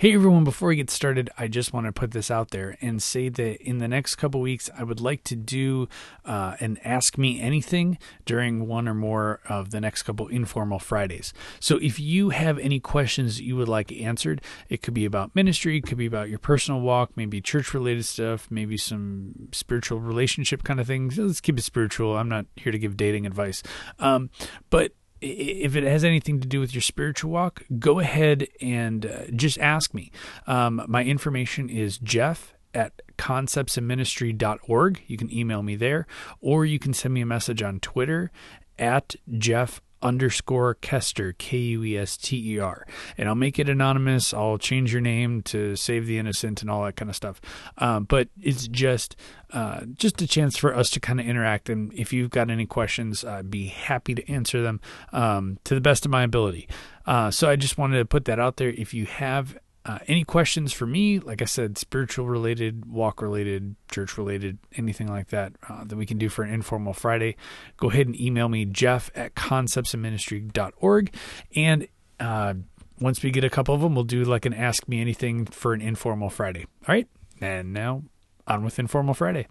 Hey everyone, before we get started, I just want to put this out there and say that in the next couple weeks, I would like to do uh, an Ask Me Anything during one or more of the next couple informal Fridays. So if you have any questions you would like answered, it could be about ministry, it could be about your personal walk, maybe church related stuff, maybe some spiritual relationship kind of things. Let's keep it spiritual. I'm not here to give dating advice. Um, but if it has anything to do with your spiritual walk, go ahead and uh, just ask me. Um, my information is Jeff at conceptsandministry.org. You can email me there, or you can send me a message on Twitter at Jeff underscore Kuester, K U E S T E R. And I'll make it anonymous. I'll change your name to save the innocent and all that kind of stuff. Um, but it's just uh, just a chance for us to kind of interact. And if you've got any questions, I'd be happy to answer them um, to the best of my ability. Uh, so I just wanted to put that out there. If you have uh, any questions for me, like I said, spiritual related, walk related, church related, anything like that, uh, that we can do for an informal Friday, go ahead and email me, jeff at conceptsandministry.org. And uh, once we get a couple of them, we'll do like an Ask Me Anything for an informal Friday. All right. And now on with Informal Friday.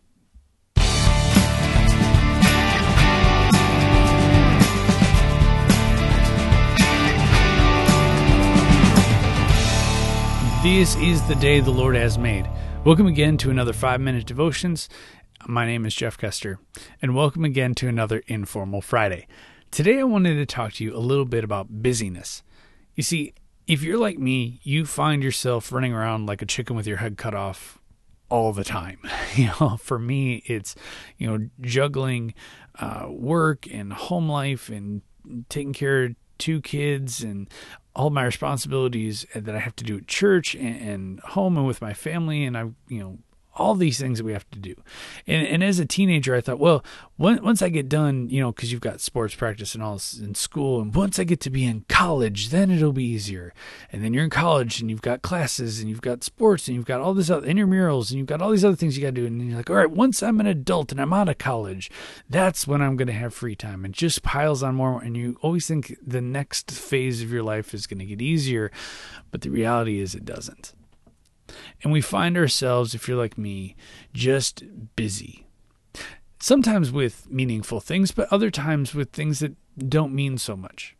This is the day the Lord has made. Welcome again to another five minute devotions. My name is Jeff Kuester, and welcome again to another Informal Friday. Today, I wanted to talk to you a little bit about busyness. You see, if you're like me, you find yourself running around like a chicken with your head cut off all the time. You know, for me, it's, you know, juggling uh, work and home life and taking care of two kids and all my responsibilities that I have to do at church and, and home and with my family. And I, you know, all these things that we have to do. And, and as a teenager, I thought, well, once I get done, you know, because you've got sports practice and all this in school, and once I get to be in college, then it'll be easier. And then you're in college and you've got classes and you've got sports and you've got all this other intramurals and you've got all these other things you got to do. And you're like, all right, once I'm an adult and I'm out of college, that's when I'm going to have free time. And just piles on more. And you always think the next phase of your life is going to get easier. But the reality is it doesn't. And we find ourselves, if you're like me, just busy. Sometimes with meaningful things, but other times with things that don't mean so much.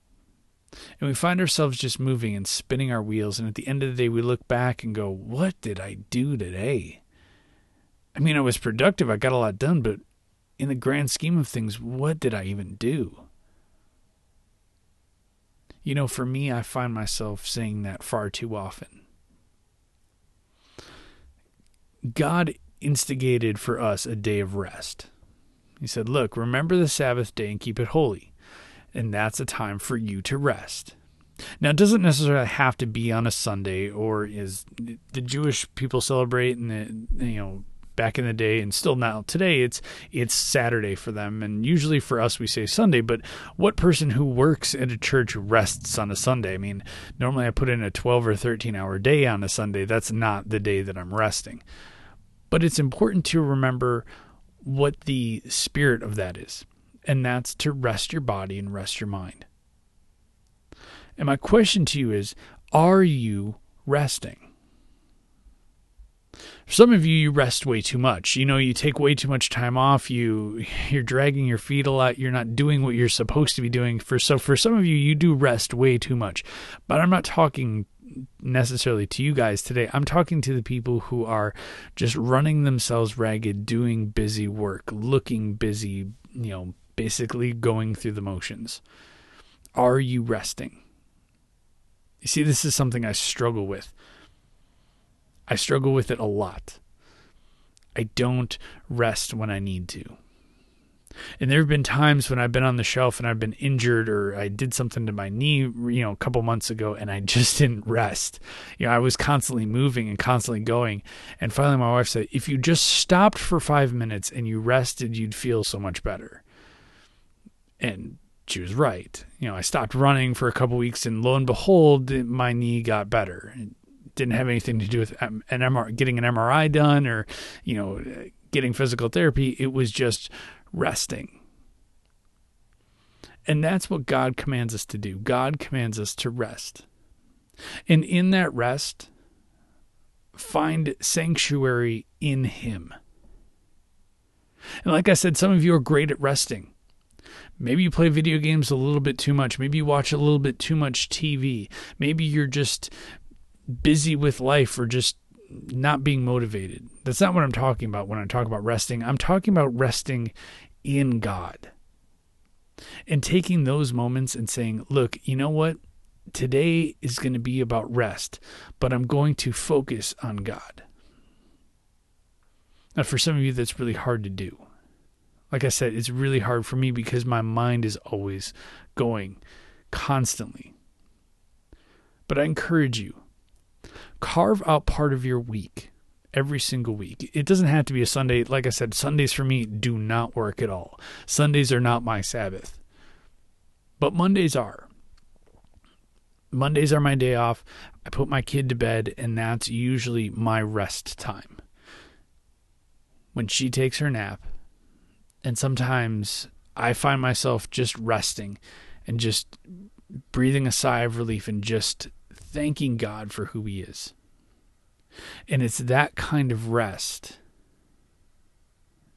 And we find ourselves just moving and spinning our wheels. And at the end of the day, we look back and go, What did I do today? I mean, I was productive, I got a lot done, but in the grand scheme of things, what did I even do? You know, for me, I find myself saying that far too often. God instigated for us a day of rest. He said, Look, remember the Sabbath day and keep it holy. And that's a time for you to rest. Now, it doesn't necessarily have to be on a Sunday, or is the Jewish people celebrate and you know back in the day and still now. Today it's it's Saturday for them. And usually for us we say Sunday but what person who works at a church rests on a Sunday? I mean normally I put in a 12 or 13 hour day on a Sunday. That's not the day that I'm resting. But it's important to remember what the spirit of that is and that's to rest your body and rest your mind. And my question to you is are you resting for some of you, you rest way too much. You know, you take way too much time off. You you're dragging your feet a lot. You're not doing what you're supposed to be doing. For so for some of you, you do rest way too much. But I'm not talking necessarily to you guys today. I'm talking to the people who are just running themselves ragged, doing busy work, looking busy, you know, basically going through the motions. Are you resting? You see, this is something I struggle with. I struggle with it a lot. I don't rest when I need to. And there have been times when I've been on the shelf and I've been injured or I did something to my knee, you know, a couple months ago and I just didn't rest. You know, I was constantly moving and constantly going. And finally my wife said, if you just stopped for five minutes and you rested, you'd feel so much better. And she was right. You know, I stopped running for a couple weeks and lo and behold, my knee got better didn't have anything to do with um, an MRI, getting an MRI done or, you know, getting physical therapy. It was just resting. And that's what God commands us to do. God commands us to rest. And in that rest, find sanctuary in Him. And like I said, some of you are great at resting. Maybe you play video games a little bit too much. Maybe you watch a little bit too much TV. Maybe you're just busy with life or just not being motivated. That's not what I'm talking about when I talk about resting. I'm talking about resting in God and taking those moments and saying, look, you know what? Today is going to be about rest, but I'm going to focus on God. Now, for some of you, that's really hard to do. Like I said, it's really hard for me because my mind is always going constantly. But I encourage you carve out part of your week every single week. It doesn't have to be a Sunday. Like I said, Sundays for me do not work at all. Sundays are not my Sabbath. But Mondays are. Mondays are my day off. I put my kid to bed, and that's usually my rest time. When she takes her nap, and sometimes I find myself just resting and just breathing a sigh of relief and just thanking God for who He is. And it's that kind of rest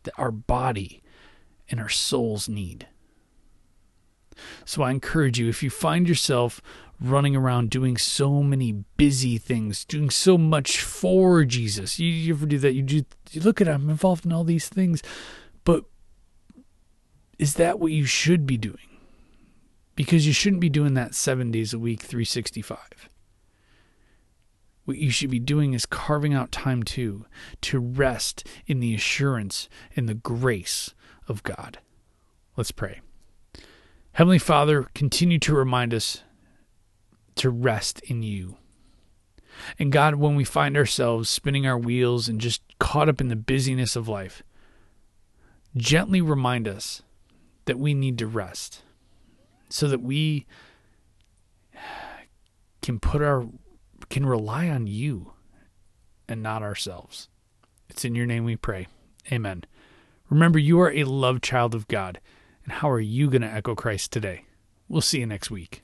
that our body and our souls need. So I encourage you if you find yourself running around doing so many busy things, doing so much for Jesus, you, you ever do that? You do you look at I'm involved in all these things, but is that what you should be doing? Because you shouldn't be doing that seven days a week, 365. What you should be doing is carving out time too to rest in the assurance and the grace of God. Let's pray. Heavenly Father, continue to remind us to rest in you. And God, when we find ourselves spinning our wheels and just caught up in the busyness of life, gently remind us that we need to rest so that we can put our can rely on you and not ourselves. It's in your name we pray. Amen. Remember you are a loved child of God. And how are you going to echo Christ today? We'll see you next week.